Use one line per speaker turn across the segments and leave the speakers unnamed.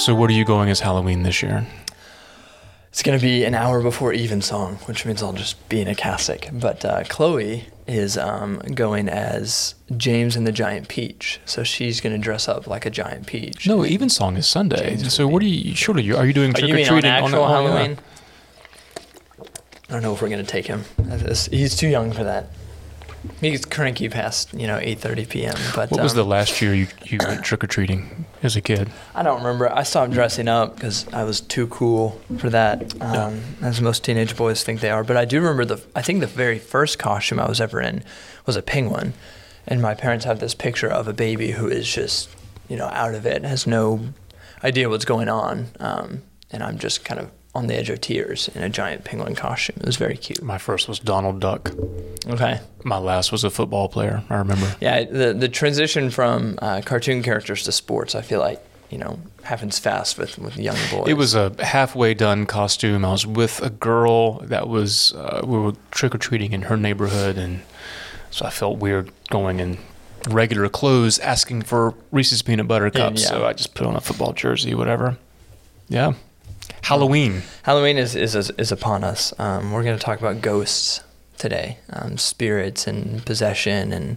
So, what are you going as Halloween this year?
It's gonna be an hour before Evensong, which means I'll just be in a cassock. But uh, Chloe is um, going as James and the Giant Peach, so she's gonna dress up like a giant peach.
No, Evensong is Sunday.
James
so, what are you? Surely, you are you doing trick
you
or
mean on
treating
actual
oh, yeah.
Halloween? I don't know if we're gonna take him. He's too young for that. He's cranky past you know 8:30 p.m. But
What was
um,
the last year you, you went trick or treating as a kid?
I don't remember. I stopped dressing up because I was too cool for that, um, as most teenage boys think they are. But I do remember the. I think the very first costume I was ever in was a penguin, and my parents have this picture of a baby who is just, you know, out of it, has no idea what's going on, um, and I'm just kind of on the edge of tears in a giant penguin costume. It was very cute.
My first was Donald Duck.
Okay.
My last was a football player. I remember.
Yeah, the the transition from uh, cartoon characters to sports, I feel like you know happens fast with with young boys.
It was a halfway done costume. I was with a girl that was uh, we were trick or treating in her neighborhood, and so I felt weird going in regular clothes asking for Reese's peanut butter cups.
yeah.
So I just put on a football jersey, whatever. Yeah, Halloween.
Halloween is is is upon us. Um, we're going to talk about ghosts today, um, spirits and possession and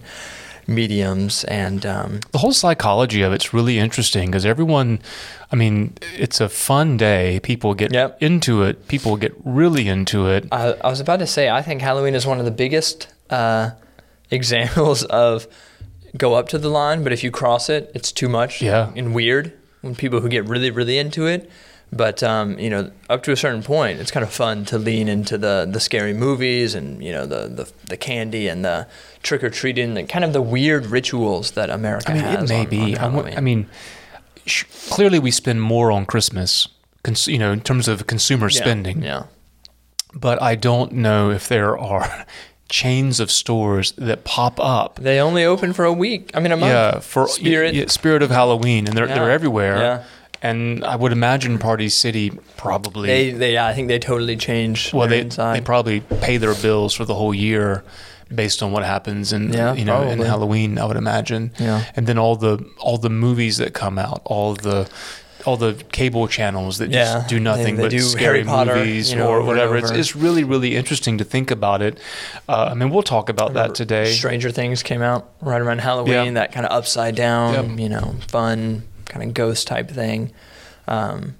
mediums and um,
The whole psychology of it's really interesting because everyone, I mean, it's a fun day. People get
Yep.
into it. People get really into it.
I, I was about to say I think Halloween is one of the biggest uh, examples of go up to the line, but if you cross it, it's too much
Yeah.
and weird. When people who get really really into it. But um, you know, up to a certain point, it's kind of fun to lean into the, the scary movies and you know the, the, the candy and the trick or treating and kind of the weird rituals that America
I mean,
has.
it may
on-
be.
on
I. I mean, sh- clearly we spend more on Christmas, cons- you know, in terms of consumer
Yeah,
spending.
Yeah.
But I don't know if there are chains of stores that pop up.
They only open for a week. I mean, a month.
Yeah, for
Spirit.
yeah, Spirit of Halloween, and they're
Yeah.
they're everywhere.
Yeah.
And I would imagine Party City probably.
They, they, yeah, I think they totally change.
well, they
inside.
they probably pay their bills for the whole year based on what happens in
Yeah,
you know in. Halloween. I would imagine.
Yeah.
And then all the all the movies that come out, all the all the cable channels that
Yeah,
just do nothing
they- they
but
do
scary
Potter,
movies
you know,
or whatever. It's it's really really interesting to think about it. Uh, I mean, we'll talk about that today.
Stranger Things came out right around Halloween.
Yeah.
That kind of upside down,
Yep.
you know, fun kind of ghost type thing. Um,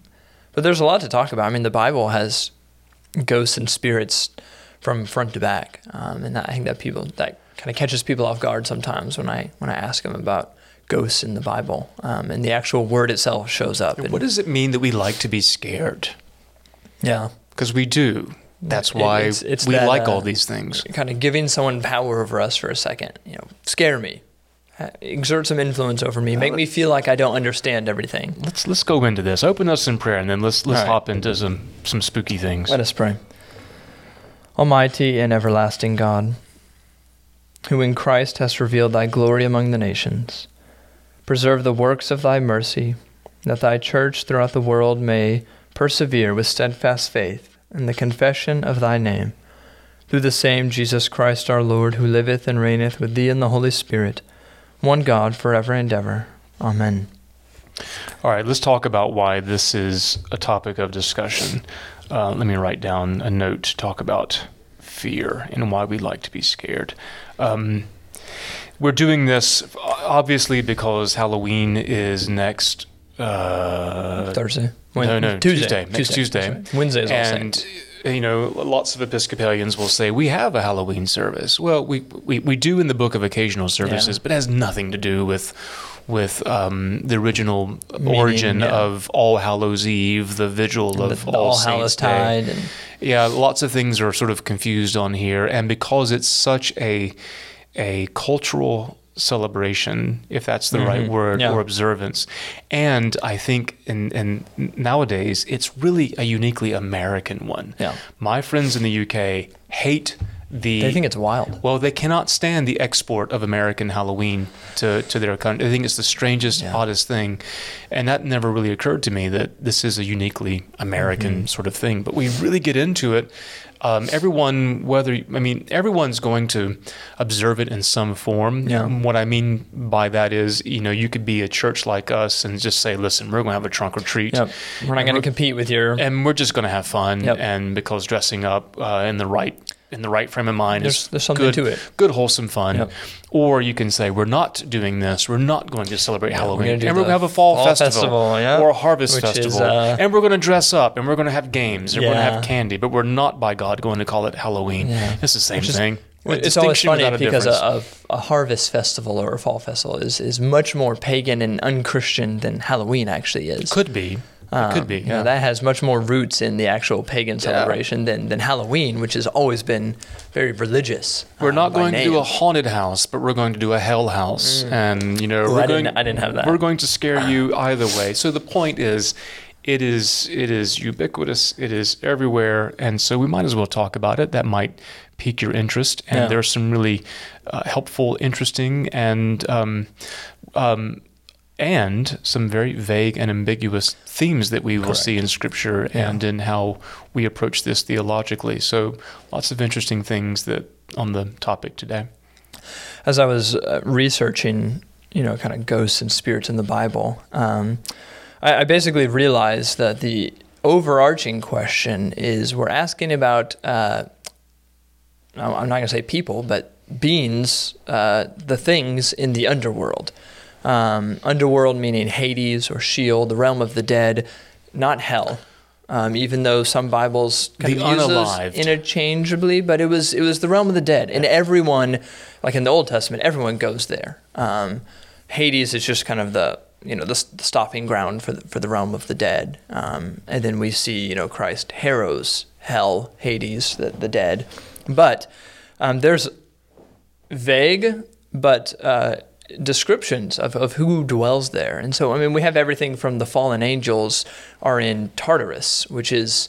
but there's a lot to talk about. I mean, the Bible has ghosts and spirits from front to back, um, and that, I think that people that kind of catches people off guard sometimes when I when I ask them about ghosts in the Bible, um, and the actual word itself shows up. and-
What does it mean that we like to be scared?
yeah,
Because we do. That's why
it's- it's
we
that,
like
uh,
all these things.
kind of giving someone power over us for a second. You know, scare me, Uh, exert some influence over me, make uh, me feel like I don't understand everything.
Let's let's go into this. Open us in prayer, and then let's let's
right.
hop into some some spooky things.
Let us pray. Almighty and everlasting God, who in Christ hast revealed thy glory among the nations, preserve the works of thy mercy, that thy church throughout the world may persevere with steadfast faith in the confession of thy name. Through the same Jesus Christ our Lord, who liveth and reigneth with thee in the Holy Spirit, one God forever and ever. Amen.
All right, let's talk about why this is a topic of discussion. Uh, let me write down a note to talk about fear and why we like to be scared. Um, we're doing this obviously because Halloween is next. Uh,
Thursday.
no, no, Tuesday. Next Tuesday.
Right. Wednesday is all
and. You know, lots of Episcopalians will say we have a Halloween service. Well, we we, we do in the book of occasional services,
Yeah.
but it has nothing to do with with um, the original
Meaning,
origin
yeah.
of All Hallows Eve, the vigil
the,
of
the
All,
All
Saints
Hallows. Tide and
Yeah, lots of things are sort of confused on here, and because it's such a a cultural celebration, if that's the right word,
Mm-hmm. Yeah.
or observance, and I think in, in nowadays it's really a uniquely American one.
Yeah.
My friends in the UK hate the
They think it's wild.
well, they cannot stand the export of American Halloween to, to their country. I think it's the strangest,
Yeah.
oddest thing. And that never really occurred to me that this is a uniquely American
Mm-hmm.
sort of thing. But we really get into it. Um, everyone, whether, I mean, everyone's going to observe it in some form.
Yeah.
What I mean by that is, you know, you could be a church like us and just say, listen, we're going to have a trunk or treat.
Yep. We're not going to compete with your.
And we're just going to have fun.
Yep.
And because dressing up uh, in the right in the right frame of mind
There's-
is
there's something
good,
to it.
good wholesome fun.
Yep.
Or you can say we're not doing this. We're not going to celebrate
we're
Halloween,
do
and we're going to have a fall,
fall
festival,
festival, yeah.
or a harvest
Which is,
festival,
uh,
and we're going to dress up, and we're going to have games, and we're going to have candy. But we're not, by God, going to call it Halloween.
Yeah.
It's the same
Which is-
thing. A
It's always
distinction
funny
a
because a, a, a harvest festival or a fall festival is, is much more pagan and unchristian than Halloween actually is.
could be, it
Um,
could be.
you know,
Yeah.
that has much more roots in the actual pagan celebration than, than Halloween, which has always been very religious.
We're
um,
not
by
going to do a haunted house, but we're going to do a hell house, and you know
Ooh,
we're
I
going.
didn't- I didn't have that.
We're going to scare you either way. So the point is, it is it is ubiquitous. It is everywhere, and so we might as well talk about it. That might pique your interest, and
Yeah.
there are some really uh, helpful, interesting, and um, um, and some very vague and ambiguous themes that we will
Correct.
see in Scripture
Yeah.
and in how we approach this theologically. So lots of interesting things that on the topic today.
as I was uh, researching, you know, kind of ghosts and spirits in the Bible, um, I, I basically realized that the overarching question is we're asking about, uh, I'm not going to say people, but beings, uh, the things in the underworld. Um, underworld meaning Hades or Sheol, the realm of the dead, not hell. Um, even though some Bibles kind
The
of use those interchangeably, but it was it was the realm of the dead, and everyone, like in the Old Testament, everyone goes there. Um, Hades is just kind of the you know the, the stopping ground for the, for the realm of the dead, um, and then we see you know Christ harrows hell, Hades, the, the dead, but um, there's vague but uh, descriptions of, of who dwells there. And so, I mean, we have everything from the fallen angels are in Tartarus, which is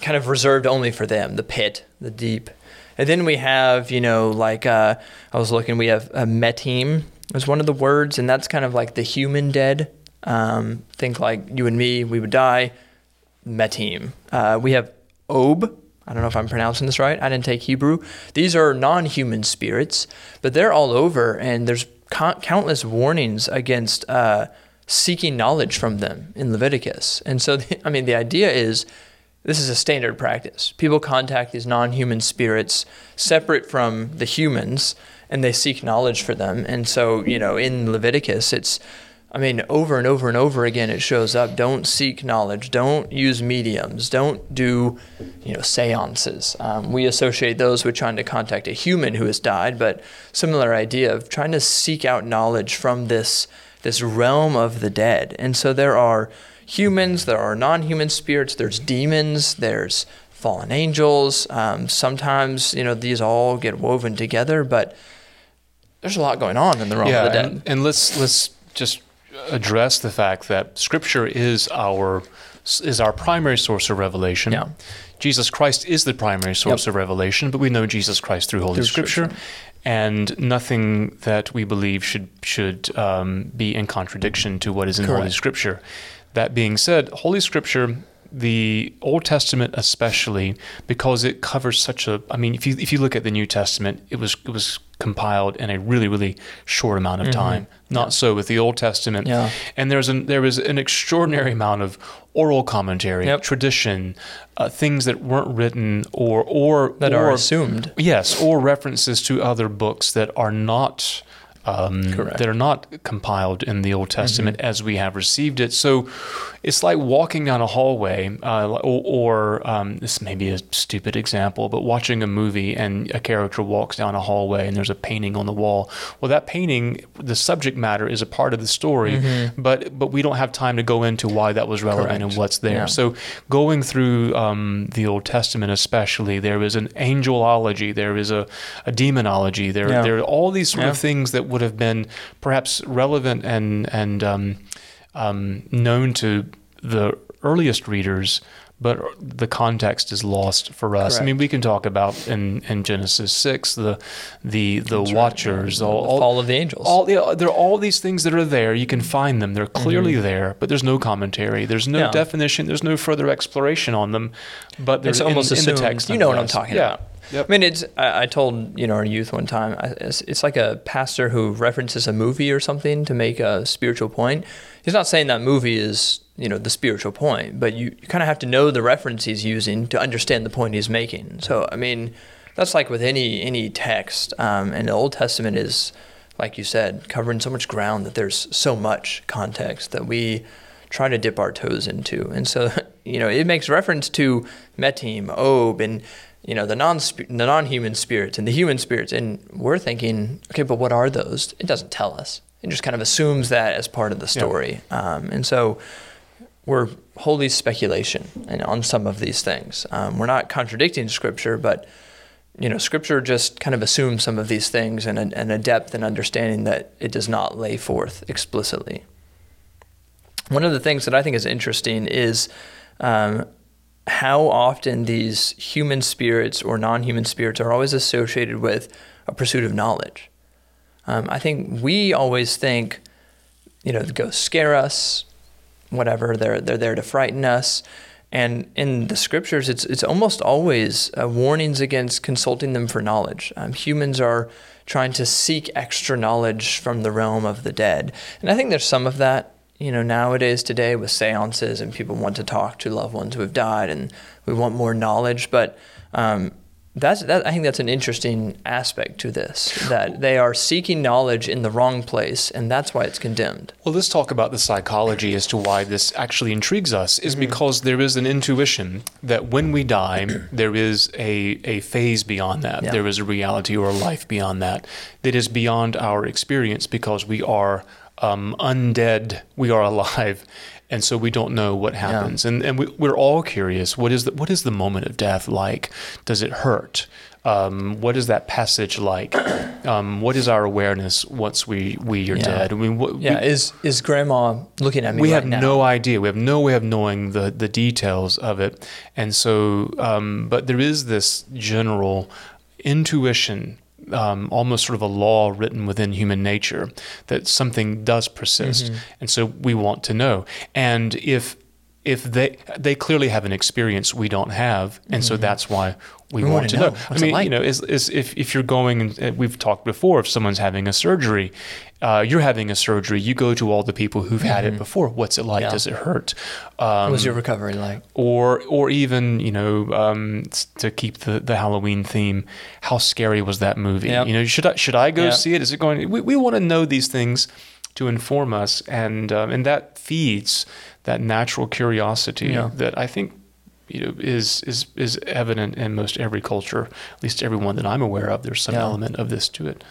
kind of reserved only for them, the pit, the deep. And then we have, you know, like uh, I was looking, we have uh, metim is one of the words, and that's kind of like the human dead. Um, think like you and me, we would die. Metim. Uh, we have Ob. I don't know if I'm pronouncing this right. I didn't take Hebrew. These are non-human spirits, but they're all over, and there's co- countless warnings against uh, seeking knowledge from them in Leviticus. And so, the, I mean, the idea is this is a standard practice. People contact these non-human spirits separate from the humans, and they seek knowledge for them. And so, you know, in Leviticus, it's I mean, over and over and over again, it shows up. Don't seek knowledge. Don't use mediums. Don't do, you know, seances. Um, we associate those with trying to contact a human who has died, but similar idea of trying to seek out knowledge from this this realm of the dead. And so there are humans, there are non-human spirits, there's demons, there's fallen angels. Um, sometimes, you know, these all get woven together, but there's a lot going on in the realm of the dead.
And, and let's let's just address the fact that Scripture is our is our primary source of revelation.
Yeah.
Jesus Christ is the primary source of revelation, but we know Jesus Christ through Holy
Through
Scripture,
Scripture.
and nothing that we believe should should um, be in contradiction to what is in Holy Scripture. That being said, Holy Scripture, the Old Testament especially, because it covers such a. I mean, if you if you look at the New Testament, it was it was compiled in a really really short amount of time. Not so with the Old Testament.
Mm-hmm. Yeah.
And there's an there was an extraordinary amount of oral commentary,
Yep.
tradition, uh, things that weren't written or or
that
or,
are assumed.
Yes, or references to other books that are not um,
Mm-hmm.
that are not compiled in the Old Testament as we have received it. So it's like walking down a hallway, uh, or, or um, this may be a stupid example, but watching a movie and a character walks down a hallway and there's a painting on the wall. Well, that painting, the subject matter is a part of the story, but but we don't have time to go into why that was relevant and
Mm-hmm.
What's there.
Yeah.
So going through um, the Old Testament, especially, there is an angelology, there is a, a demonology, there
Yeah.
there are all these sort of things that would have been perhaps relevant and and um, um, known to the earliest readers, but the context is lost for us. I mean, we can talk about in, in Genesis six the the the
That's
watchers,
yeah.
all,
the
all,
of the angels.
all yeah, there are all these things that are there. You can find them. They're clearly there, but there's no commentary. There's no
Mm-hmm.
Definition. There's no further exploration on them. But they're in,
almost
in the text.
You know what I'm talking
yeah.
about.
Yep.
I mean, it's. I, I told you know our youth one time. I, it's, it's like a pastor who references a movie or something to make a spiritual point. He's not saying that movie is you know the spiritual point, but you, you kind of have to know the reference he's using to understand the point he's making. So I mean, that's like with any any text. Um, and the Old Testament is, like you said, covering so much ground that there's so much context that we try to dip our toes into. And so, you know, it makes reference to Metim, Ob, and you know the non the non-human spirits and the human spirits, and we're thinking, okay, but what are those? It doesn't tell us. It just kind of assumes that as part of the story, um, and so we're wholly speculation and on some of these things. Um, we're not contradicting Scripture, but you know, Scripture just kind of assumes some of these things and a, and a depth and understanding that it does not lay forth explicitly. One of the things that I think is interesting is um, how often these human spirits or non human spirits are always associated with a pursuit of knowledge. Um, I think we always think, you know, the ghosts scare us, whatever, they're, they're there to frighten us. And in the scriptures, it's, it's almost always uh, warnings against consulting them for knowledge. Um, humans are trying to seek extra knowledge from the realm of the dead. And I think there's some of that you know, nowadays today with seances and people want to talk to loved ones who have died and we want more knowledge. But um, that's that. I think that's an interesting aspect to this that they are seeking knowledge in the wrong place, and that's why it's condemned.
Well, let's talk about the psychology as to why this actually intrigues us. Is
Mm-hmm.
because there is an intuition that when we die, there is a, a phase beyond that.
Yeah.
There is a reality or a life beyond that that is beyond our experience because we are um, undead, we are alive, and so we don't know what happens. And and we, we're all curious. What is the what is the moment of death like? Does it hurt? Um, what is that passage like? Um, what is our awareness once we we are
Yeah.
dead? I mean, what,
Yeah,
we,
is is Grandma looking at me?
we
right
have
now?
no idea. We have no way of knowing the the details of it, and so, um, but there is this general intuition. Um, almost sort of a law written within human nature that something does persist,
Mm-hmm.
and so we want to know. And if if they they clearly have an experience we don't have, and so that's why we,
Mm-hmm. We
want
wanna know.
know. I mean,
like?
you know, is, is if if you're going, and we've talked before, if someone's having a surgery, uh, you're having a surgery, you go to all the people who've had it before. What's it like?
Mm-hmm. Yeah.
Does it hurt?
What
Um,
was your recovery like?
or or even you know um, to keep the, the Halloween theme, how scary was that movie?
Yep.
You know, should I should I go
Yep.
see it? Is it going? We, we want to know these things to inform us, and um, and that feeds that natural curiosity
Yeah.
that I think you know is is is evident in most every culture, at least every one that I'm aware of. There's some
Yeah.
element of this to it.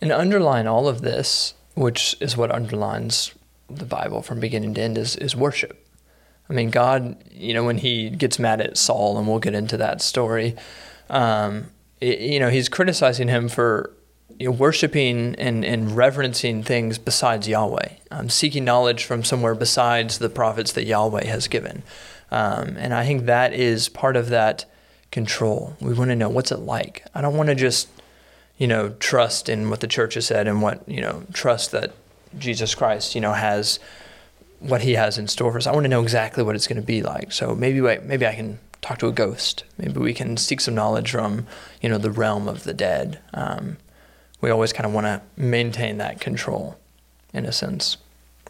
And underline all of this, which is what underlines the Bible from beginning to end, is, is worship. I mean, God, you know, when he gets mad at Saul, and we'll get into that story, um, y- you know, he's criticizing him for you know, worshiping and, and reverencing things besides Yahweh, um, seeking knowledge from somewhere besides the prophets that Yahweh has given. Um, and I think that is part of that control. We want to know what's it like. I don't want to just you know, trust in what the church has said and what, you know, trust that Jesus Christ, you know, has what he has in store for us. I want to know exactly what it's going to be like. So maybe I, maybe I can talk to a ghost. Maybe we can seek some knowledge from, you know, the realm of the dead. Um, we always kind of want to maintain that control in a sense.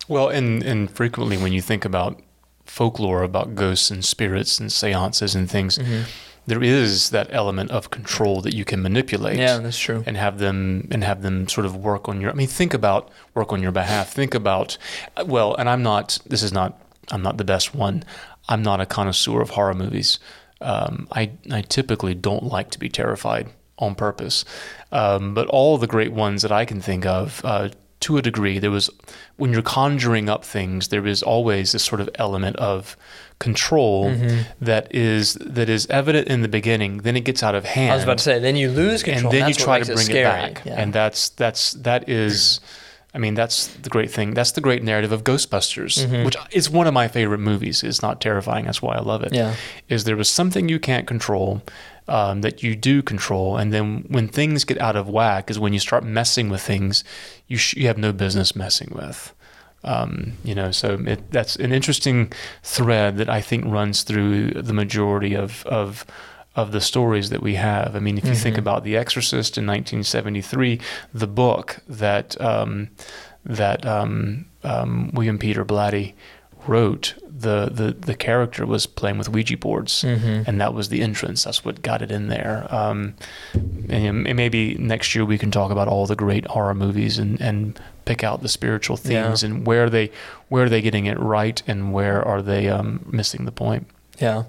Well, and and frequently when you think about folklore about ghosts and spirits and seances and things,
Mm-hmm.
there is that element of control that you can manipulate.
Yeah, that's true.
And have them and have them sort of work on your. I mean, think about work on your behalf. Think about, well, and I'm not. This is not. I'm not the best one. I'm not a connoisseur of horror movies. Um, I I typically don't like to be terrified on purpose. Um, but all the great ones that I can think of, uh, to a degree, there was when you're conjuring up things, there is always this sort of element of control
Mm-hmm.
that is that is evident in the beginning. Then it gets out of hand
I was about to say, then you lose control.
and then you try to bring it,
scary.
back
Yeah.
and that's that's that is I mean, that's the great thing. That's the great narrative of Ghostbusters,
Mhm.
which is one of my favorite movies. It's not terrifying. That's why I love it.
Yeah.
Is there was something you can't control um, that you do control, and then when things get out of whack, is when you start messing with things you sh- you have no business messing with. Um, you know, so it, that's an interesting thread that I think runs through the majority of of of the stories that we have. I mean, if you think
Mhm.
about The Exorcist in 1973, the book that um, that um, um, William Peter Blatty wrote, the, the the character was playing with Ouija boards,
Mhm.
and that was the entrance. That's what got it in there. Um, and, and maybe next year we can talk about all the great horror movies and, and pick out the spiritual themes
Yeah.
and where they where are they getting it right and where are they um, missing the point.
Yeah.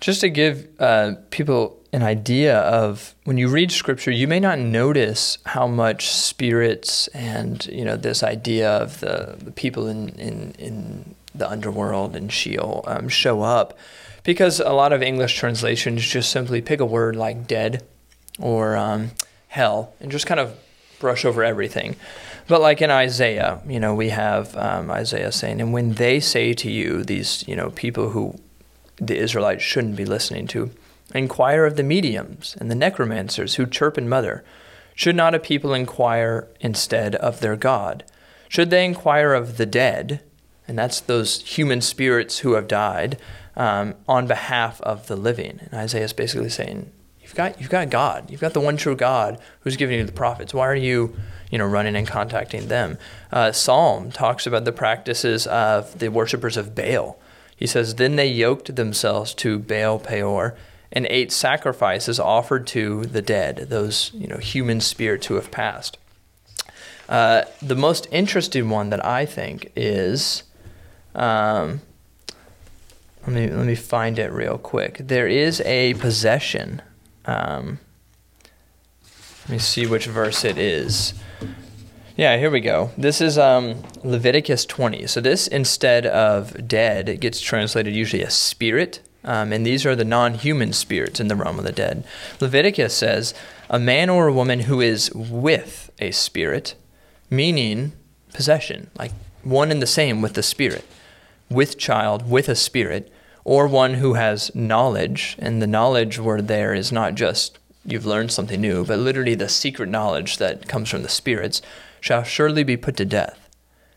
Just to give uh, people an idea of when you read scripture, you may not notice how much spirits and you know this idea of the, the people in, in in the underworld and Sheol um, show up, because a lot of English translations just simply pick a word like dead or um, hell and just kind of brush over everything. But like in Isaiah, you know, we have um, Isaiah saying, and when they say to you, these, you know, people who the Israelites shouldn't be listening to, inquire of the mediums and the necromancers who chirp and mutter. Should not a people inquire instead of their God? Should they inquire of the dead, and that's those human spirits who have died, um, on behalf of the living? And Isaiah is basically saying, You've got you've got God. You've got the one true God who's giving you the prophets. Why are you, you know, running and contacting them? Uh, Psalm talks about the practices of the worshippers of Baal. He says, Then they yoked themselves to Baal Peor and ate sacrifices offered to the dead, those you know human spirits who have passed. Uh, the most interesting one that I think is, um, let me let me find it real quick. There is a possession. Um, let me see which verse it is. Yeah, here we go. This is um, Leviticus 20. So this instead of dead, it gets translated usually as spirit. Um, and these are the non-human spirits in the realm of the dead. Leviticus says, a man or a woman who is with a spirit, meaning possession, like one and the same with the spirit, with child, with a spirit, or one who has knowledge, and the knowledge word there is not just you've learned something new, but literally the secret knowledge that comes from the spirits, shall surely be put to death.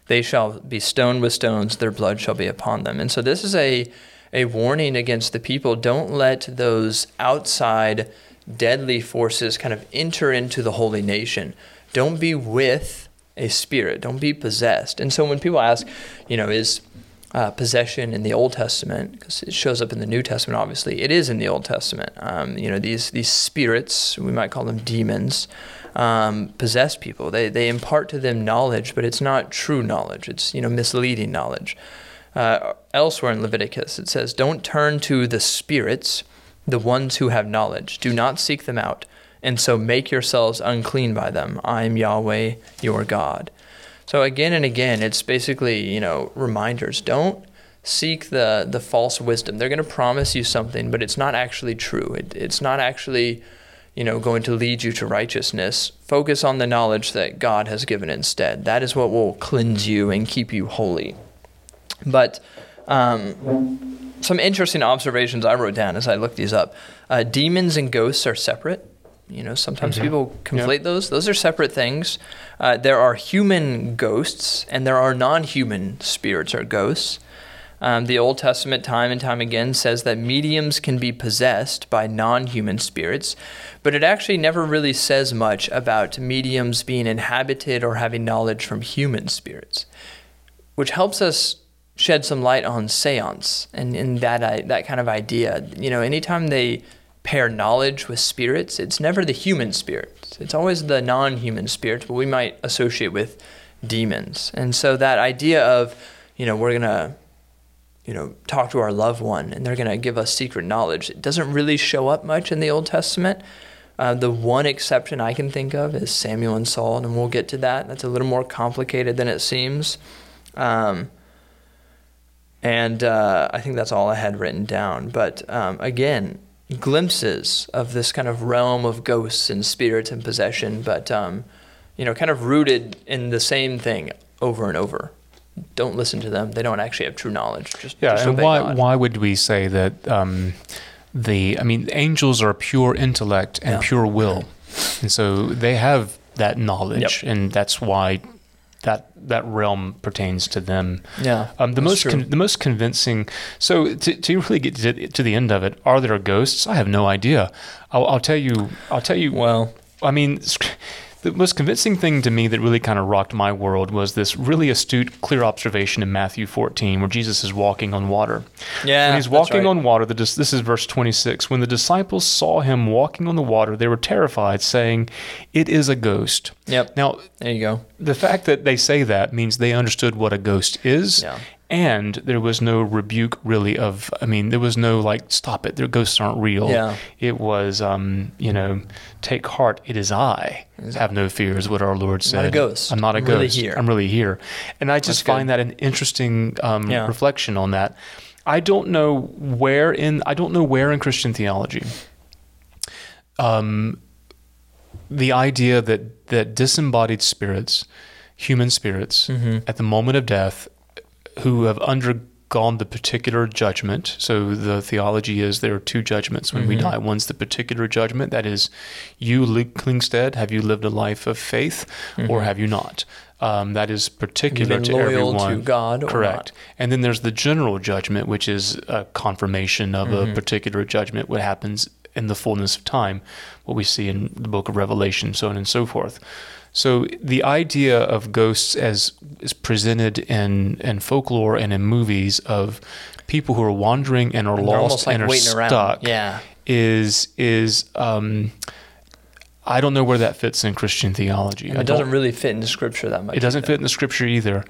They shall be stoned with stones, their blood shall be upon them. And so this is a a warning against the people. Don't let those outside deadly forces kind of enter into the holy nation. Don't be with a spirit. Don't be possessed. And so when people ask, you know, is uh, possession in the Old Testament, because it shows up in the New Testament, obviously, it is in the Old Testament. Um, you know, these these spirits, we might call them demons, um, possess people. They they impart to them knowledge, but it's not true knowledge. It's you know misleading knowledge. Uh, elsewhere in Leviticus, it says, "Don't turn to the spirits, the ones who have knowledge. Do not seek them out, and so make yourselves unclean by them. I am Yahweh, your God." So again and again, it's basically you know reminders. Don't seek the the false wisdom. They're going to promise you something, but it's not actually true. It, it's not actually you know going to lead you to righteousness. Focus on the knowledge that God has given instead. That is what will cleanse you and keep you holy. But um, some interesting observations I wrote down as I looked these up. Uh, demons and ghosts are separate. You know, sometimes
Mhm.
people conflate
Yeah.
those. Those are separate things. Uh, there are human ghosts and there are non-human spirits or ghosts. Um, the Old Testament, time and time again, says that mediums can be possessed by non human spirits, but it actually never really says much about mediums being inhabited or having knowledge from human spirits, which helps us shed some light on seance and, and that, I, that kind of idea. You know, anytime they pair knowledge with spirits, it's never the human spirits, it's always the non human spirits, but we might associate with demons. And so that idea of, you know, we're going to you know, talk to our loved one and they're going to give us secret knowledge. It doesn't really show up much in the Old Testament. Uh, the one exception I can think of is Samuel and Saul, and we'll get to that. That's a little more complicated than it seems. Um, and uh, I think that's all I had written down. But um, again, glimpses of this kind of realm of ghosts and spirits and possession. But um, you know, kind of rooted in the same thing over and over. Don't listen to them. They don't actually have true knowledge. Just
Yeah,
just
and why
God.
why would we say that um, the I mean angels are pure intellect and
Yeah.
pure will, and so they have that knowledge, and that's why that that realm pertains to them.
Yeah,
Um, the most con- the most convincing. So to, to really get to, to the end of it, are there ghosts? I have no idea. I'll, I'll tell you. I'll tell you.
well,
I mean, the most convincing thing to me that really kind of rocked my world was this really astute, clear observation in Matthew 14, where Jesus is walking on water.
yeah,
when he's walking
right.
on water, the, this is verse 26. When the disciples saw him walking on the water, they were terrified, saying, It is a ghost.
Yep.
Now,
There you go.
the fact that they say that means they understood what a ghost is.
Yeah.
And there was no rebuke, really, of, I mean, there was no like, stop it, their ghosts aren't real.
Yeah.
It was, um, you know, take heart, it is I. Have no fear, is what our Lord said.
i'm not a ghost.
I'm not a
I'm really
ghost.
here.
I'm really here. And I just
That's good.
find that an interesting um,
Yeah.
reflection on that. I don't know where in I don't know where in Christian theology um, the idea that that disembodied spirits, human spirits,
Mm-hmm.
at the moment of death, who have undergone the particular judgment. So the theology is there are two judgments when we
Mm-hmm.
die. One's the particular judgment that is, you Lee Klingstead, have you lived a life of faith, or have you not? Um, that is particular
Mm-hmm.
To
loyal
everyone.
to God or
Correct. And then there's the general judgment, which is a confirmation of
Mm-hmm.
a particular judgment, what happens in the fullness of time, what we see in the book of Revelation, so on and so forth. So the idea of ghosts as is presented in, in folklore and in movies of people who are wandering and are
And
lost
like
and are stuck
Yeah.
is is um, I don't know where that fits in Christian theology.
And it doesn't really fit in the scripture that much.
it doesn't
either.
fit in the scripture either.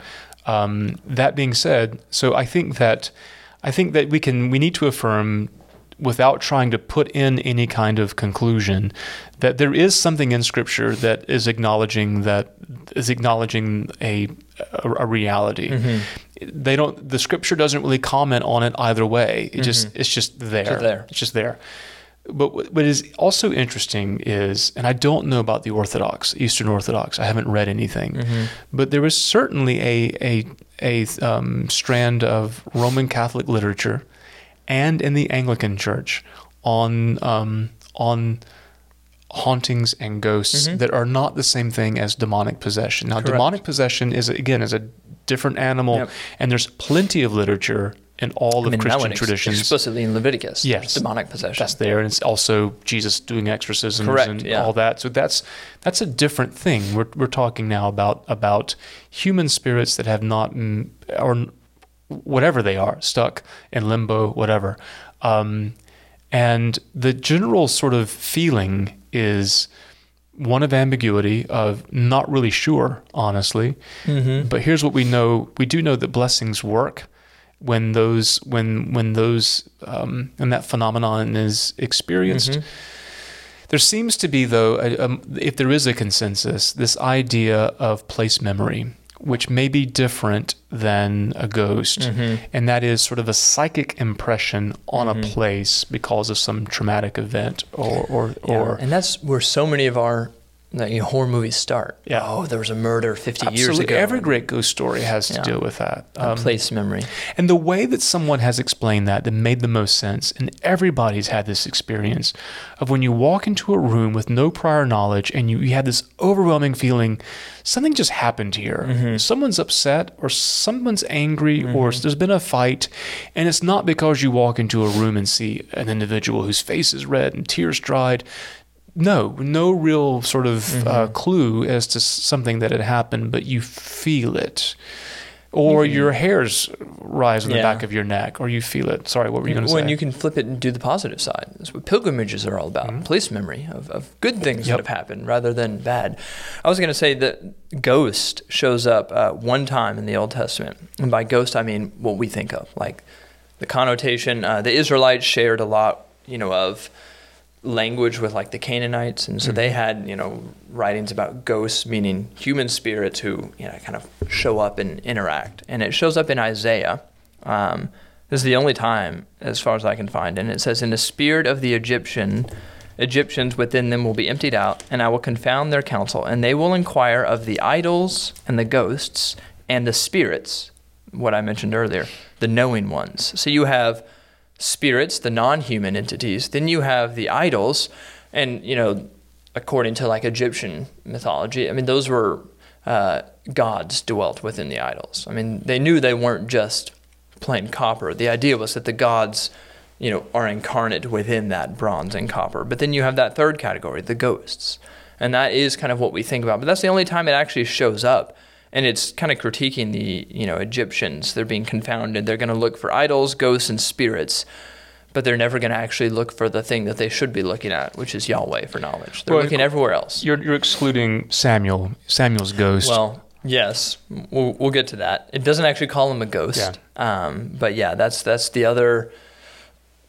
Um, that being said, so I think that I think that we can we need to affirm without trying to put in any kind of conclusion that there is something in scripture that is acknowledging that is acknowledging a a, a reality.
Mm-hmm.
They don't the scripture doesn't really comment on it either way. It just it's just there.
Mm-hmm. Just there.
It's just there. But what what is also interesting is, and I don't know about the Orthodox, Eastern Orthodox. I haven't read anything,
Mm-hmm.
but there was certainly a a a um, strand of Roman Catholic literature, and in the Anglican Church, on um, on hauntings and ghosts that are not the same thing as demonic possession. Now,
Mm-hmm. Correct.
demonic possession is again is a different animal,
Yep.
and there's plenty of literature in all
I
of
that
Christian
ex-
traditions.
explicitly in Leviticus.
Yes.
demonic possession.
That's there, and it's also Jesus doing exorcisms
Correct,
and
yeah.
all that. So that's that's a different thing. We're we're talking now about about human spirits that have not or whatever they are stuck in limbo, whatever. Um, and the general sort of feeling is one of ambiguity, of not really sure, honestly.
Mm-hmm.
But here's what we know: we do know that blessings work when those when when those um, and that phenomenon is experienced.
Mm-hmm.
There seems to be, though, a, um, if there is a consensus, this idea of place memory, which may be different than a ghost,
Mm-hmm.
and that is sort of a psychic impression on a place because of some traumatic event or or, or
and that's where so many of our like, you know, horror movies start.
Yeah.
Oh, there was a murder 50 years ago.
absolutely every great ghost story has to
Yeah.
deal with that.
A
Um,
place memory.
And the way that someone has explained that that made the most sense, and everybody's had this experience of when you walk into a room with no prior knowledge and you, you have this overwhelming feeling something just happened here. Someone's upset or someone's angry or there's been a fight. And it's not because you walk into a room and see an individual whose face is red and tears dried. No, no real sort of uh, clue as to something that had happened, but you feel it. Or your hairs rise on the back of your neck, or you feel it. Sorry, what were you going to say?
when you can flip it and do the positive side. That's what pilgrimages are all about. Place memory of, of good things
Mm-hmm. Yep.
that have happened rather than bad. I was going to say that ghost shows up uh, one time in the Old Testament. And by ghost, I mean what we think of. Like the connotation, uh, the Israelites shared a lot, you know, of language with like the Canaanites, and so they had you know writings about ghosts, meaning human spirits who you know kind of show up and interact, and it shows up in Isaiah. Um, this is the only time, as far as I can find, and it says, "In the spirit of the Egyptian." Egyptians within them will be emptied out, and I will confound their counsel, and they will inquire of the idols and the ghosts and the spirits, what I mentioned earlier, the knowing ones. So you have spirits, the non human entities, then you have the idols, and, you know, according to like Egyptian mythology, I mean, those were uh, gods dwelt within the idols. I mean, they knew they weren't just plain copper. The idea was that the gods you know, are incarnate within that bronze and copper. But then you have that third category, the ghosts. And that is kind of what we think about. But that's the only time it actually shows up. And it's kind of critiquing the, you know, Egyptians. They're being confounded. They're going to look for idols, ghosts, and spirits but they're never going to actually look for the thing that they should be looking at, which is Yahweh for knowledge. They're well, looking everywhere else.
You're, you're excluding Samuel, Samuel's ghost.
Well, yes, we'll, we'll get to that. It doesn't actually call him a ghost, yeah. Um, but yeah, that's that's the other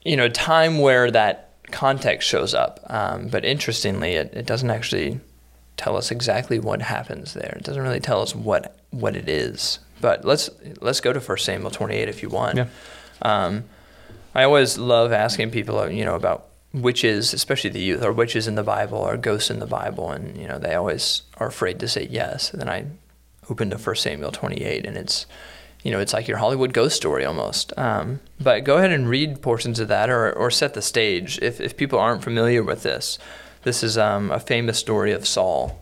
you know, time where that context shows up. Um, but interestingly, it, it doesn't actually tell us exactly what happens there. It doesn't really tell us what what it is. But let's let's go to 1 Samuel 28 if you want.
Yeah. Um,
I always love asking people, you know, about witches, especially the youth, or witches in the Bible, or ghosts in the Bible, and you know they always are afraid to say yes. And then I open to 1 Samuel 28, and it's you know, it's like your Hollywood ghost story almost. Um, but go ahead and read portions of that or, or set the stage if, if people aren't familiar with this. This is um, a famous story of Saul.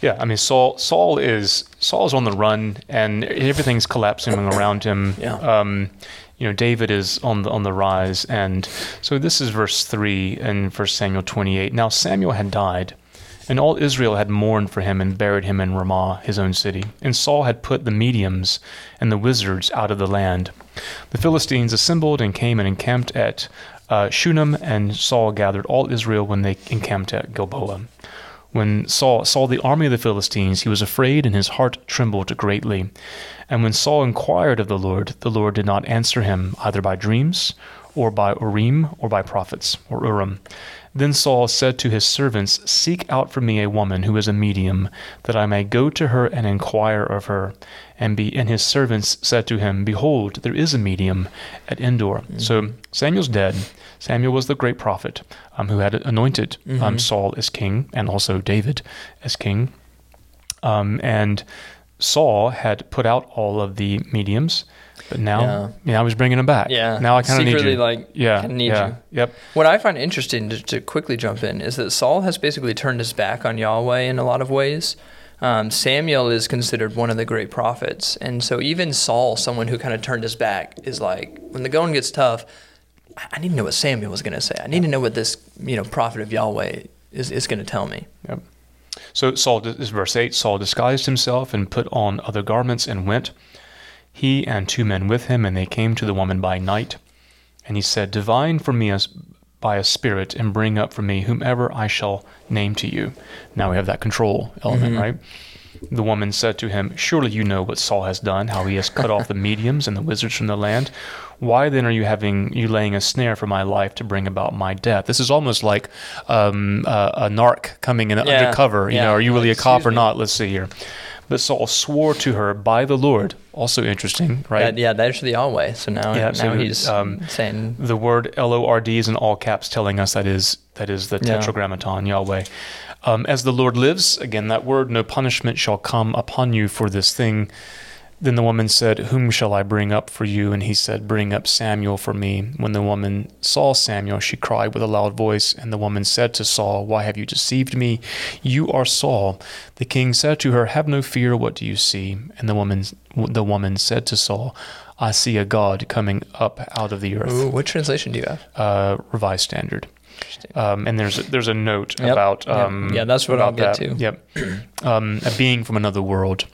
Yeah, I mean Saul. Saul is Saul's on the run, and everything's collapsing around him.
Yeah. Um,
you know, David is on the on the rise, and so this is verse three in First Samuel twenty eight. Now Samuel had died, and all Israel had mourned for him and buried him in Ramah, his own city. And Saul had put the mediums and the wizards out of the land. The Philistines assembled and came and encamped at uh, Shunem, and Saul gathered all Israel when they encamped at Gilboa. When Saul saw the army of the Philistines, he was afraid, and his heart trembled greatly. And when Saul inquired of the Lord, the Lord did not answer him either by dreams, or by Urim, or by prophets, or Urim. Then Saul said to his servants, Seek out for me a woman who is a medium, that I may go to her and inquire of her. And, be, and his servants said to him, Behold, there is a medium at Endor. Mm-hmm. So Samuel's dead. Samuel was the great prophet um, who had anointed um, mm-hmm. um, Saul as king and also David as king. Um, and Saul had put out all of the mediums but now, yeah, yeah I was bringing them back.
Yeah.
Now I kind of need you.
like,
yeah,
need
yeah,
you.
Yep.
What I find interesting to, to, quickly jump in is that Saul has basically turned his back on Yahweh in a lot of ways. Um, Samuel is considered one of the great prophets, and so even Saul, someone who kind of turned his back, is like, when the going gets tough, I need to know what Samuel was going to say. I need to know what this, you know, prophet of Yahweh is, is going to tell me.
Yep. So Saul, this verse eight. Saul disguised himself and put on other garments and went he and two men with him, and they came to the woman by night. And he said, Divine for me as by a spirit, and bring up for me whomever I shall name to you. Now we have that control element, mm-hmm. right? The woman said to him, Surely you know what Saul has done, how he has cut off the mediums and the wizards from the land. Why then are you having you laying a snare for my life to bring about my death? This is almost like um, a, a narc coming in yeah. undercover. You yeah. know, are you really a cop or not? Let's see here. But Saul swore to her by the Lord. Also interesting, right?
That, yeah, that's the Yahweh. So now, yeah, now so, he's um, saying
the word L O R D is in all caps, telling us that is that is the Tetragrammaton. Yahweh. Um, as the Lord lives, again that word, no punishment shall come upon you for this thing then the woman said, Whom shall I bring up for you? And he said, Bring up Samuel for me. When the woman saw Samuel, she cried with a loud voice. And the woman said to Saul, Why have you deceived me? You are Saul. The king said to her, Have no fear, what do you see? And the woman, the woman said to Saul, I see a God coming up out of the earth.
Ooh, what translation do you have?
Uh, Revised Standard. Um, and there's a, there's a note yep, about um,
yep. yeah that's what I'll get
that. to yep um, a being from another world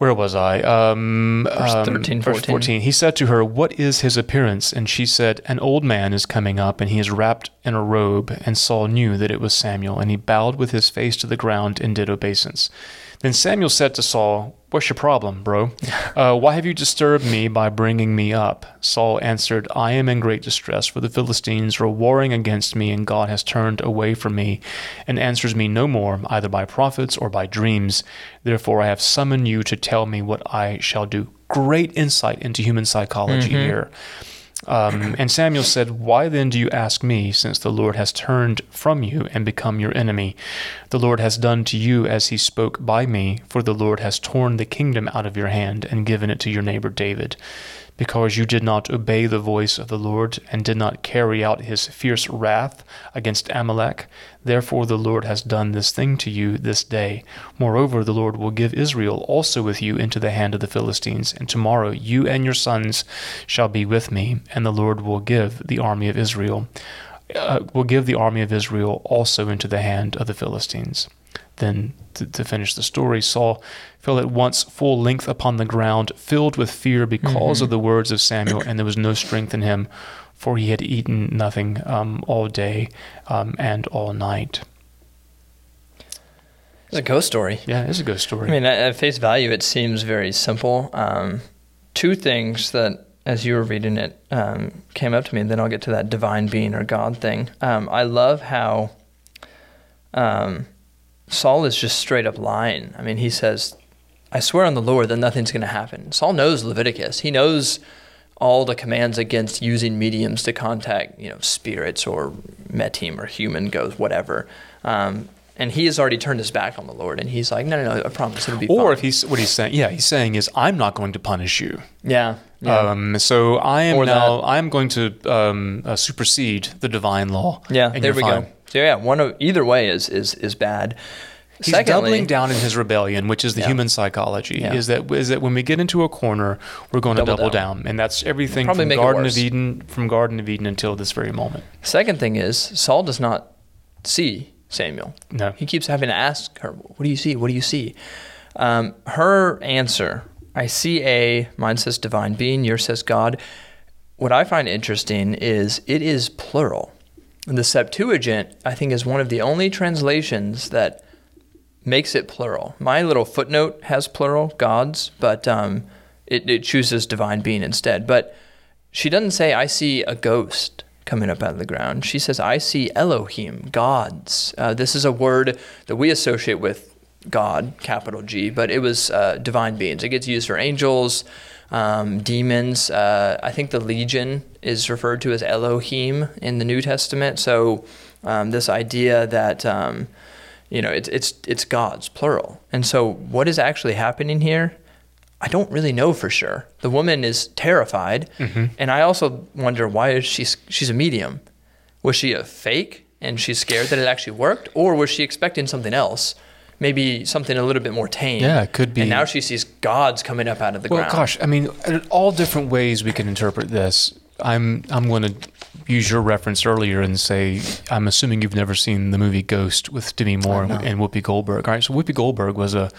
where was I? Um,
verse um, 13, 14. 14.
He said to her, What is his appearance? And she said, An old man is coming up, and he is wrapped in a robe. And Saul knew that it was Samuel, and he bowed with his face to the ground and did obeisance. Then Samuel said to Saul, What's your problem, bro? Uh, why have you disturbed me by bringing me up? Saul answered, I am in great distress, for the Philistines are warring against me, and God has turned away from me, and answers me no more, either by prophets or by dreams. Therefore I have summoned you to tell me what I shall do. Great insight into human psychology mm-hmm. here. Um, and Samuel said, Why then do you ask me, since the Lord has turned from you and become your enemy? The Lord has done to you as he spoke by me, for the Lord has torn the kingdom out of your hand and given it to your neighbor David because you did not obey the voice of the Lord and did not carry out his fierce wrath against Amalek. Therefore, the Lord has done this thing to you this day. Moreover, the Lord will give Israel also with you into the hand of the Philistines, and tomorrow you and your sons shall be with me, and the Lord will give the army of Israel. Uh, will give the army of Israel also into the hand of the Philistines. Then, to, to, finish the story, Saul fell at once full length upon the ground, filled with fear because mm-hmm. of the words of Samuel, and there was no strength in him, for he had eaten nothing um, all day um, and all night.
It's a ghost story.
Yeah, it's a ghost story.
I mean, at face value, it seems very simple. Um, two things that, as you were reading it, um, came up to me, and then I'll get to that divine being or God thing. Um, I love how um, Saul is just straight up lying. I mean, he says, I swear on the Lord that nothing's going to happen. Saul knows Leviticus. He knows all the commands against using mediums to contact, you know, spirits or metim or human ghosts, whatever. Um, and he has already turned his back on the Lord, and he's like, "No, no, no, I promise it'll be."
Or
fine.
if he's what he's saying, yeah, he's saying is, "I'm not going to punish you."
Yeah. yeah.
Um, so I am or now. That. I am going to um, uh, supersede the divine law.
Yeah. there we fine. go. So yeah, one of either way is is is bad.
He's Secondly, doubling down in his rebellion, which is the yeah. human psychology. Yeah. Is that is that when we get into a corner, we're going double to double down. down. and that's everything from Garden of Eden, from Garden of Eden until this very moment.
Second thing is Saul does not see Samuel.
No,
he keeps having to ask her, "What do you see? What do you see?" Um, her answer, "I see a." Mine says divine being. Yours says God. What I find interesting is it is plural. The Septuagint, I think, is one of the only translations that makes it plural. My little footnote has plural gods, but um, it, it chooses divine being instead. But she doesn't say, I see a ghost coming up out of the ground. She says, I see Elohim, gods. Uh, this is a word that we associate with God, capital G, but it was uh, divine beings. It gets used for angels, um, demons. Uh, I think the legion is referred to as Elohim in the New Testament. So um, this idea that um, you know, it's it's it's gods plural. And so what is actually happening here? I don't really know for sure. The woman is terrified, mm-hmm. and I also wonder why is she she's a medium? Was she a fake and she's scared that it actually worked or was she expecting something else? Maybe something a little bit more tame.
Yeah, it could be.
And now she sees gods coming up out of the
well,
ground.
Well, gosh, I mean, all different ways we can interpret this. I'm I'm going to use your reference earlier and say I'm assuming you've never seen the movie Ghost with Demi Moore and, and Whoopi Goldberg. All right, so Whoopi Goldberg was a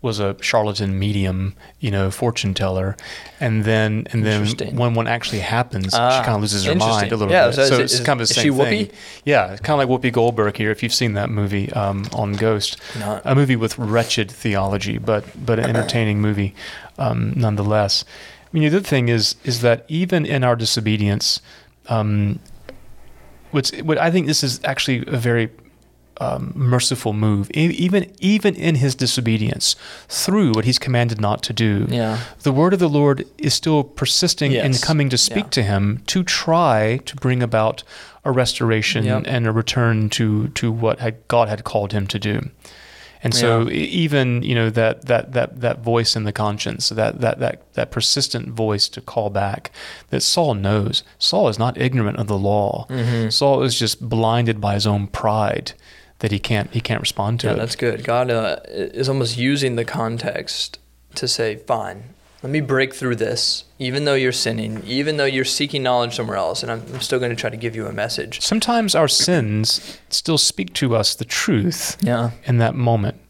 was a charlatan medium, you know, fortune teller, and then and then when one actually happens, ah, she kind of loses her mind a little yeah, bit. So, so it's kind of the same thing. Yeah, it's kind of like Whoopi Goldberg here. If you've seen that movie um, on Ghost, Not. a movie with wretched theology, but but an entertaining movie um, nonetheless. I mean, the other thing is is that even in our disobedience, um, what's what I think this is actually a very um, merciful move, even even in his disobedience, through what he's commanded not to do.
Yeah.
The word of the Lord is still persisting yes. in coming to speak yeah. to him to try to bring about a restoration yep. and a return to to what had, God had called him to do. And so yeah. even, you know, that, that, that, that voice in the conscience, that, that, that, that persistent voice to call back that Saul knows. Saul is not ignorant of the law. Mm-hmm. Saul is just blinded by his own pride that he can't, he can't respond to
yeah,
it.
that's good. God uh, is almost using the context to say, fine, let me break through this, even though you're sinning, even though you're seeking knowledge somewhere else, and I'm, I'm, still going to try to give you a message.
Sometimes our sins still speak to us the truth
yeah.
in that moment.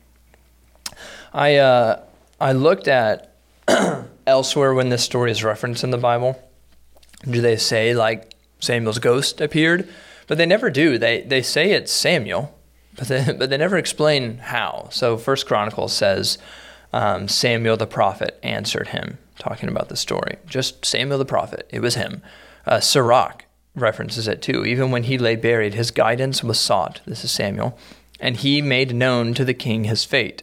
I, uh, I looked at elsewhere when this story is referenced in the Bible. Do they say, like, Samuel's ghost appeared? But they never do. They, they say it's Samuel, but they, but they never explain how. So First Chronicles says, um, Samuel the prophet answered him, talking about the story. Just Samuel the prophet, it was him. Uh, Sirach references it too. Even when he lay buried, his guidance was sought. This is Samuel. And he made known to the king his fate.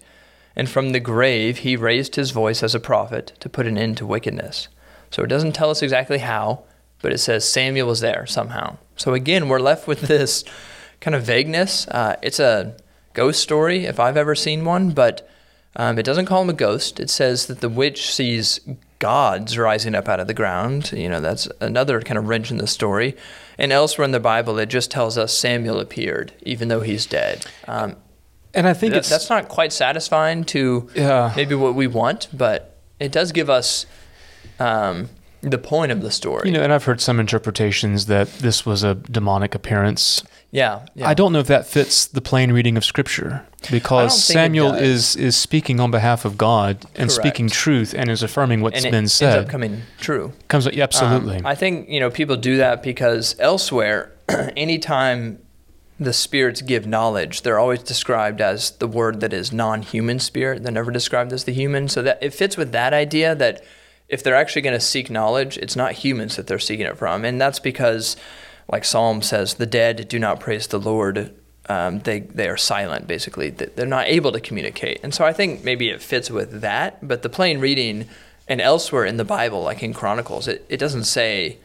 And from the grave he raised his voice as a prophet to put an end to wickedness. So it doesn't tell us exactly how, but it says Samuel was there somehow. So again, we're left with this kind of vagueness. Uh, it's a ghost story if I've ever seen one, but um, it doesn't call him a ghost. It says that the witch sees gods rising up out of the ground. You know, that's another kind of wrench in the story. And elsewhere in the Bible, it just tells us Samuel appeared, even though he's dead. Um,
and I think
that,
it's
that's not quite satisfying to
Yeah.
maybe what we want, but it does give us um, the point of the story.
you know, and I've heard some interpretations that this was a demonic appearance.
yeah, yeah.
I don't know if that fits the plain reading of Scripture because Samuel is is speaking on behalf of God and speaking truth and is affirming what's
and it
been
ends
said.
up coming true.
Comes yeah, absolutely.
Um, I think you know people do that because elsewhere, anytime the spirits give knowledge, they're always described as the word that is non-human spirit. They're never described as the human. So that it fits with that idea that if they're actually going to seek knowledge, it's not humans that they're seeking it from, and that's because, like Psalm says, the dead do not praise the Lord. Um, they they are silent, basically. They- They're not able to communicate, and so I think maybe it fits with that. But the plain reading and elsewhere in the Bible, like in Chronicles, it, it doesn't say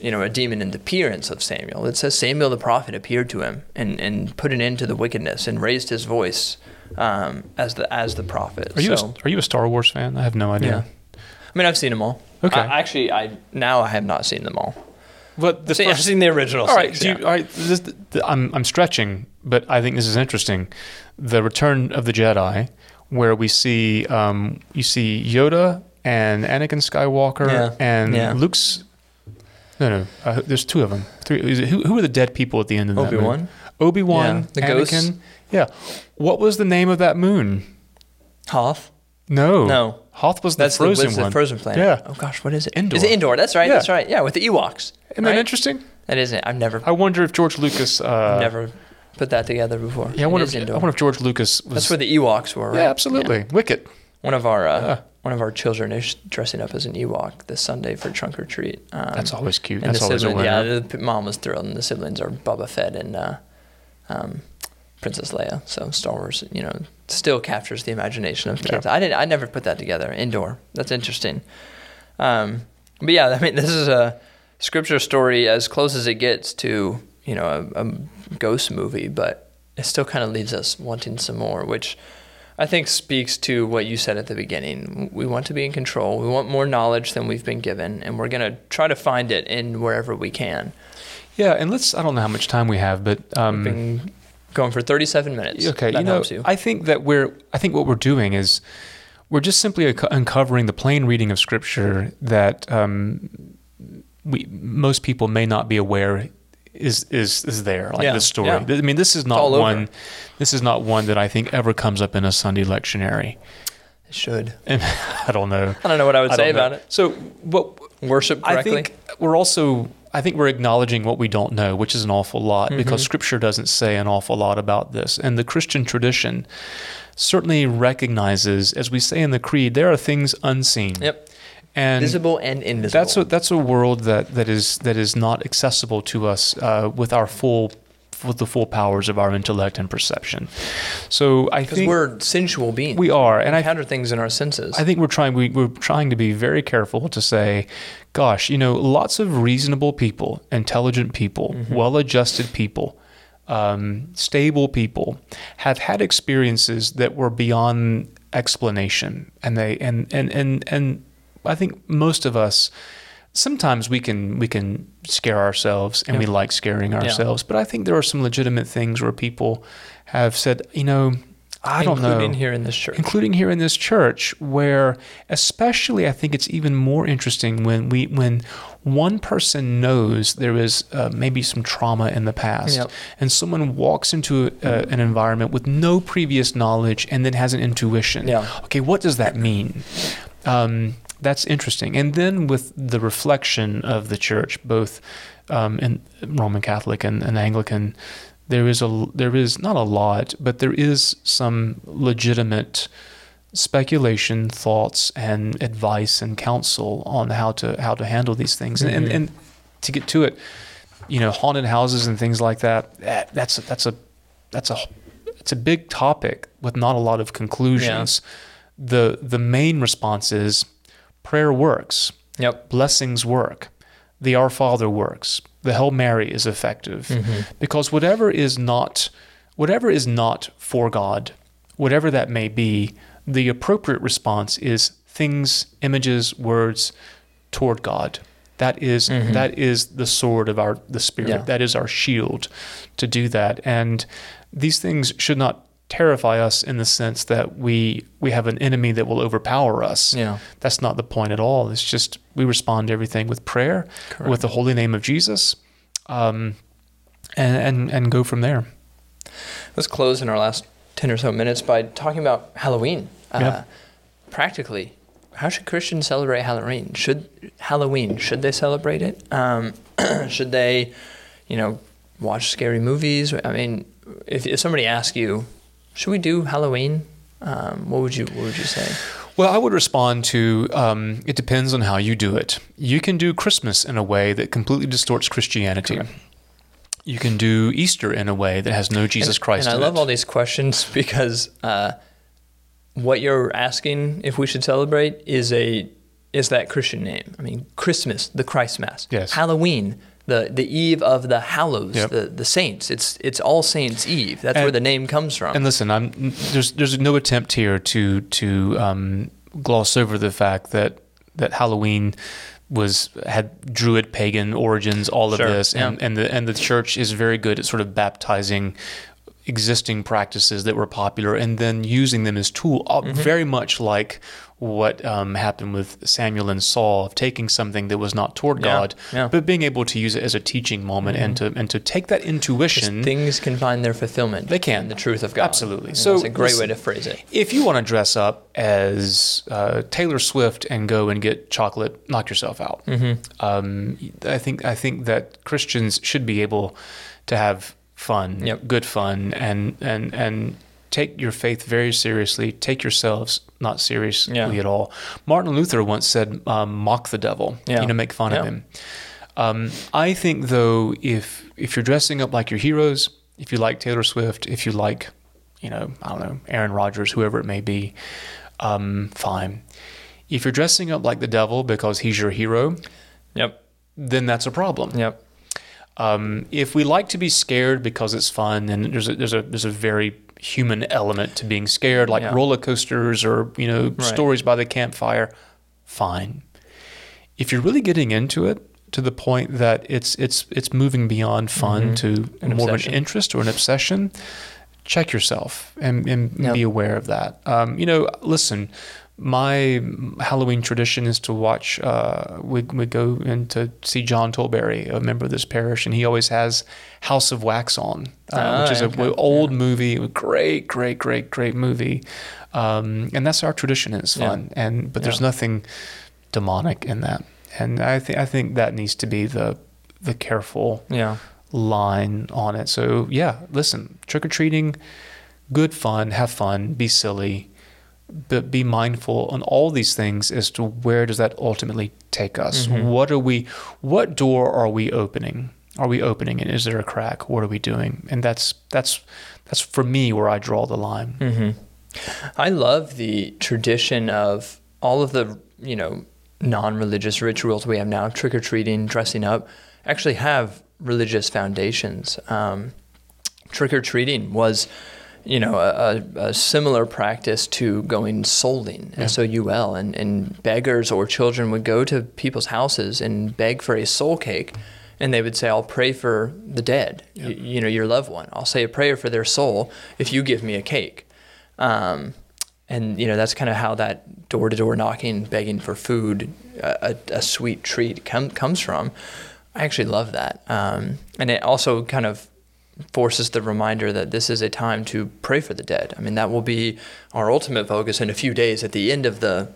you know, a demon in the appearance of Samuel. It says Samuel the prophet appeared to him and, and put an end to the wickedness and raised his voice um, as the as the prophet.
are you
so,
a, are you a Star Wars fan? I have no idea.
I mean, I've seen them all.
Okay.
I, actually, I now I have not seen them all.
But the
I've seen, I've seen the original.
All right,
six,
do you, all right. This, the, I'm I'm stretching, but I think this is interesting. The Return of the Jedi, where we see um, you see Yoda and Anakin Skywalker
Yeah,
and
yeah.
Luke's. No, no. Uh, there's two of them. Three. Is it, who who are the dead people at the end of that? Movie?
Obi Wan.
Obi Wan.
Yeah, the
Anakin.
ghosts.
Yeah. What was the name of that moon?
Hoth.
No.
No.
Hoth was the frozen
the, was
one.
the frozen planet.
Yeah.
Oh gosh, what is it?
Endor.
Is it Endor? That's right.
Yeah.
That's right. Yeah, with the Ewoks.
Isn't that interesting?
That isn't. I've never
I wonder if George Lucas. Uh,
never put that together before.
Yeah, I wonder. If, I wonder if George Lucas was.
That's where the Ewoks were. Right?
Yeah, absolutely. Wicked.
One of our uh,
Yeah.
one of our children is dressing up as an Ewok this Sunday for trunk or treat. Um,
That's always cute.
and
That's always a
sibling,
winner.
yeah, the mom was thrilled, and the siblings are Boba Fett and uh, um, Princess Leia. So Star Wars, you know, still captures the imagination of kids. I didn't. I never put that together. Endor. That's interesting. Um, but yeah, I mean, this is a scripture story as close as it gets to you know a, a ghost movie, but it still kind of leaves us wanting some more, which. I think speaks to what you said at the beginning. We want to be in control. We want more knowledge than we've been given, and we're going to try to find it in wherever we can.
Yeah, and let's. I don't know how much time we have, but um,
going for 37 minutes.
okay,
that
you know,
you.
I think that we're. I think what we're doing is, we're just simply uncovering the plain reading of Scripture that um, we most people may not be aware is is is there, like
Yeah,
this story.
yeah.
I mean, this is not
all over.
one. This is not one that I think ever comes up in a Sunday lectionary.
it should.
And I don't know.
I don't know what I would
I
say about it.
So, what
Worship correctly.
I think we're also I think we're acknowledging what we don't know, which is an awful lot
Mm-hmm.
because scripture doesn't say an awful lot about this. And the Christian tradition certainly recognizes as we say in the creed there are things unseen.
yep.
And
Visible and invisible.
that's a that's a world that, that is that is not accessible to us uh, with our full with the full powers of our intellect and perception. So I think
we're sensual beings.
we are, and
we
I
encounter things in our senses.
I think we're trying we, we're trying to be very careful to say, gosh, you know, lots of reasonable people, intelligent people, well-adjusted people, um, stable people have had experiences that were beyond explanation, and they and and and and I think most of us. Sometimes we can we can scare ourselves, and we like scaring ourselves. But I think there are some legitimate things where people have said, you know, I don't know,
including here in this church.
including here in this church where especially i think it's even more interesting when we when one person knows there is uh, maybe some trauma in the past
Yep.
and someone walks into a, an environment with no previous knowledge and then has an intuition
Yeah.
okay what does that mean um, that's interesting and then with the reflection of the church both um, in roman catholic and, and anglican there is a there is not a lot, but there is some legitimate speculation, thoughts, and advice and counsel on how to how to handle these things. And, and
Mhm.
and to get to it, you know, haunted houses and things like that. That that's a, that's a that's a it's a big topic with not a lot of conclusions. The the main response is prayer works
Yep.
blessings work. the Our Father works. The Hail Mary is effective mm-hmm. because whatever is not whatever is not for God, whatever that may be, the appropriate response is things, images, words toward God. That is- mm-hmm. that is the sword of our the spirit.
Yeah.
That is our shield to do that. And these things should not terrify us in the sense that we we have an enemy that will overpower us.
Yeah.
That's not the point at all. It's just we respond to everything with prayer,
Correct.
with the holy name of Jesus, um, and, and and go from there.
Let's close in our last 10 or so minutes by talking about Halloween. Uh,
Yeah.
Practically, how should Christians celebrate Halloween? Should Halloween, should they celebrate it? Um, should they, you know, watch scary movies? I mean, if, if somebody asks you, should we do Halloween? Um, what would you what would you say?
Well, I would respond to um, it depends on how you do it. You can do Christmas in a way that completely distorts Christianity. You can do Easter in a way that has no Jesus
and,
Christ
And I love
it.
all these questions because uh, what you're asking if we should celebrate is a is that Christian name. I mean, Christmas, the Christ Mass.
Yes.
Halloween, the the eve of the Hallows,
Yep.
the the saints. It's it's All Saints Eve. That's where the name comes from.
And listen, I'm there's there's no attempt here to to um, gloss over the fact that that Halloween was had druid pagan origins, all
Sure,
of this, and
yeah.
and the and the church is very good at sort of baptizing existing practices that were popular and then using them as tool, uh,
Mm-hmm.
very much like what um, happened with Samuel and Saul of taking something that was not toward
Yeah,
God,
yeah. Mm-hmm.
but being able to use it as a teaching moment and to and to take that intuition.
Things can find their fulfillment.
They can.
the truth of God.
Absolutely.
And
So,
that's a great way to phrase it.
if you want to dress up as uh, Taylor Swift and go and get chocolate, knock yourself out.
Mm-hmm.
Um, I think I think that Christians should be able to have fun,
Yep.
good fun, and and and take your faith very seriously. Take yourselves not seriously
Yeah.
at all. Martin Luther once said, um, "Mock the devil,"
Yeah.
you know, make fun of him. Um, I think though, if if you're dressing up like your heroes, if you like Taylor Swift, if you like, you know, I don't know, Aaron Rodgers, whoever it may be, um, fine. If you're dressing up like the devil because he's your hero,
Yep.
then that's a problem.
Yep.
Um, if we like to be scared because it's fun, and there's a there's a there's a very human element to being scared, like
Yeah.
roller coasters or you know
Right.
stories by the campfire, fine. If you're really getting into it to the point that it's it's it's moving beyond fun to
Mm-hmm. An
more of an interest or an obsession, check yourself and, and
Yep.
be aware of that. Um, you know, listen, my Halloween tradition is to watch. Uh, we we go in to see John Tolberry, a member of this parish, and he always has House of Wax on, uh,
Ah,
which is
okay.
a old movie, great, great, great, great movie, um, and that's our tradition. and It's
Yeah.
fun, and but there's
Yeah.
nothing demonic in that, and I think I think that needs to be the the careful
Yeah.
line on it. So yeah, listen, trick or treating, good fun, have fun, be silly, but be mindful on all these things as to where does that ultimately take us?
Mhm.
What are we? What door are we opening? Are we opening it? Is there a crack? What are we doing? And that's that's that's for me where I draw the line.
hmm I love the tradition of all of the you know non-religious rituals we have now, trick or treating, dressing up, actually have religious foundations. Um, trick or treating was, you know, a, a, similar practice to going souling,
Yeah.
S O U L, and and beggars or children would go to people's houses and beg for a soul cake. And they would say, "I'll pray for the dead,
Yeah.
you, you know, your loved one. I'll say a prayer for their soul if you give me a cake." Um, and you know that's kind of how that door-to-door knocking, begging for food, a, a, a sweet treat com- comes from. I actually love that, um, and it also kind of forces the reminder that this is a time to pray for the dead. I mean, that will be our ultimate focus in a few days at the end of the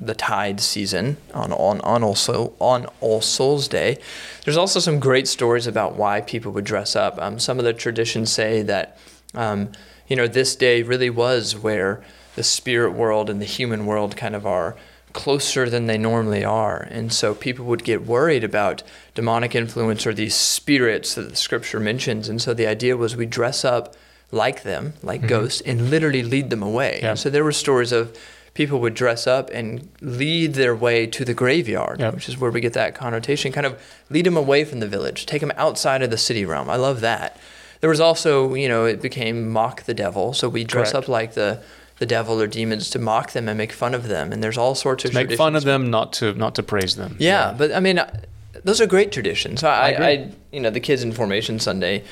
the tide season on on on also on All Souls Day. There's also some great stories about why people would dress up. Um, some of the traditions say that um, you know this day really was where the spirit world and the human world kind of are closer than they normally are. And so people would get worried about demonic influence or these spirits that the scripture mentions. And so the idea was we dress up like them, like mm-hmm. ghosts, and literally lead them away.
Yeah.
And so there were stories of people would dress up and lead their way to the graveyard,
Yep.
which is where we get that connotation. Kind of lead them away from the village, take them outside of the city realm. I love that. There was also, you know, it became mock the devil. So we dress
Correct.
up like the the devil or demons to mock them and make fun of them. And there's all sorts of
Make fun of them, not to not to praise them.
Yeah, but I mean, uh, those are great traditions. I,
I.
I, you know, the kids in formation Sunday.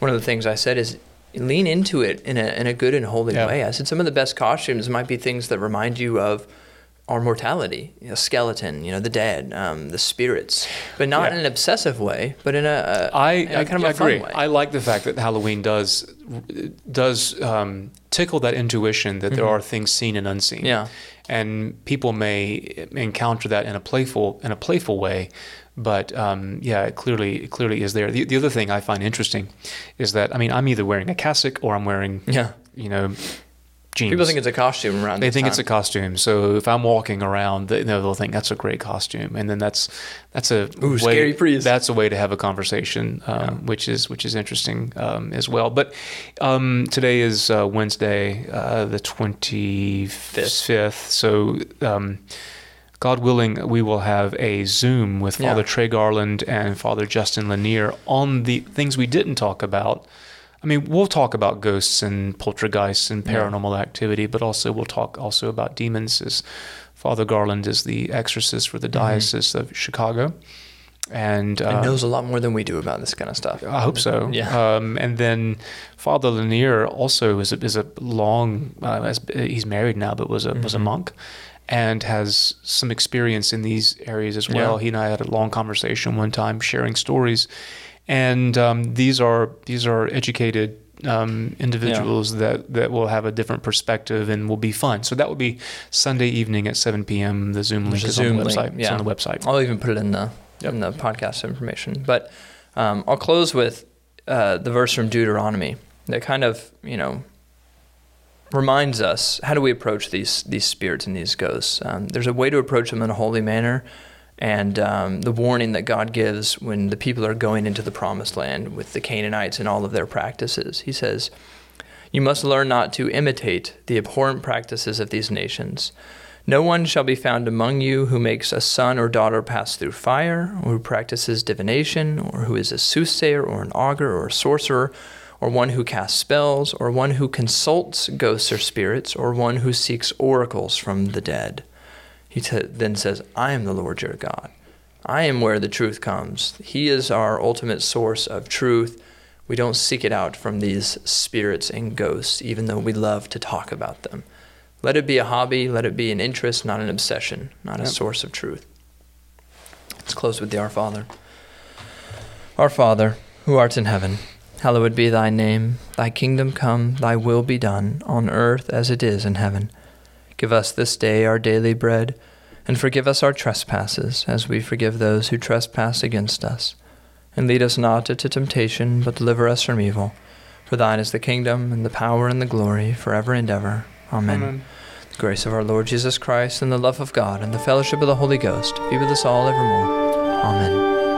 One of the things I said is lean into it in a in a good and holy
Yeah.
way. I said some of the best costumes might be things that remind you of our mortality, you know, skeleton, you know, the dead, um, the spirits, but not
Yeah.
in an obsessive way, but in a, a
I,
in a
I,
kind of
I
fun
agree.
way.
I like the fact that Halloween does does um, tickle that intuition that there are things seen and unseen.
Mm-hmm. Yeah.
and people may encounter that in a playful in a playful way, but um, yeah, it clearly it clearly is there. The, the other thing I find interesting is that I mean I'm either wearing a cassock or I'm wearing
yeah,
you know jeans.
people think it's a costume around.
They think it's a costume. So if I'm walking around, they, you know, they'll think that's a great costume, and then that's that's a
Ooh,
way,
scary priest.
That's a way to have a conversation, um, which is which is interesting um, as well. But um, today is uh, Wednesday, uh, the twenty fifth. So. Um, God willing, we will have a Zoom with
Yeah.
Father Trey Garland and Father Justin Lanier on the things we didn't talk about. I mean, we'll talk about ghosts and poltergeists and
Yeah.
paranormal activity, but also we'll talk also about demons. As Father Garland is the exorcist for the Diocese of Chicago, and
and
uh,
knows a lot more than we do about this kind of stuff.
I hope so.
Yeah.
Um, and then Father Lanier also is a, is a long. Uh, has, he's married now, but was a was a
Mhm.
monk, and has some experience in these areas as well.
Yeah.
He and I had a long conversation one time, sharing stories, and um, these are these are educated. Um, individuals that, that will have a different perspective and will be fun. So that will be Sunday evening at 7 p.m. The Zoom link
a
is on
Zoom
the
link,
website. It's
yeah.
on the website.
I'll even put it in the
Yep.
in the podcast information. But um, I'll close with uh, the verse from Deuteronomy that kind of you know reminds us how do we approach these these spirits and these ghosts. Um, there's a way to approach them in a holy manner, and um, the warning that God gives when the people are going into the promised land with the Canaanites and all of their practices. He says. You must learn not to imitate the abhorrent practices of these nations. No one shall be found among you who makes a son or daughter pass through fire, or who practices divination, or who is a soothsayer, or an augur, or a sorcerer, or one who casts spells, or one who consults ghosts or spirits, or one who seeks oracles from the dead. He t- then says, I am the Lord your God. I am where the truth comes. He is our ultimate source of truth. We don't seek it out from these spirits and ghosts, even though we love to talk about them. Let it be a hobby, let it be an interest, not an obsession, not a source of truth. Let's close with the Our Father. Our Father, who art in heaven, hallowed be thy name. Thy kingdom come, thy will be done, on earth as it is in heaven. Give us this day our daily bread, and forgive us our trespasses, as we forgive those who trespass against us. And lead us not into temptation, but deliver us from evil. For thine is the kingdom, and the power, and the glory, forever and ever. Amen. The grace of our Lord Jesus Christ, and the love of God, and the fellowship of the Holy Ghost be with us all evermore. Amen.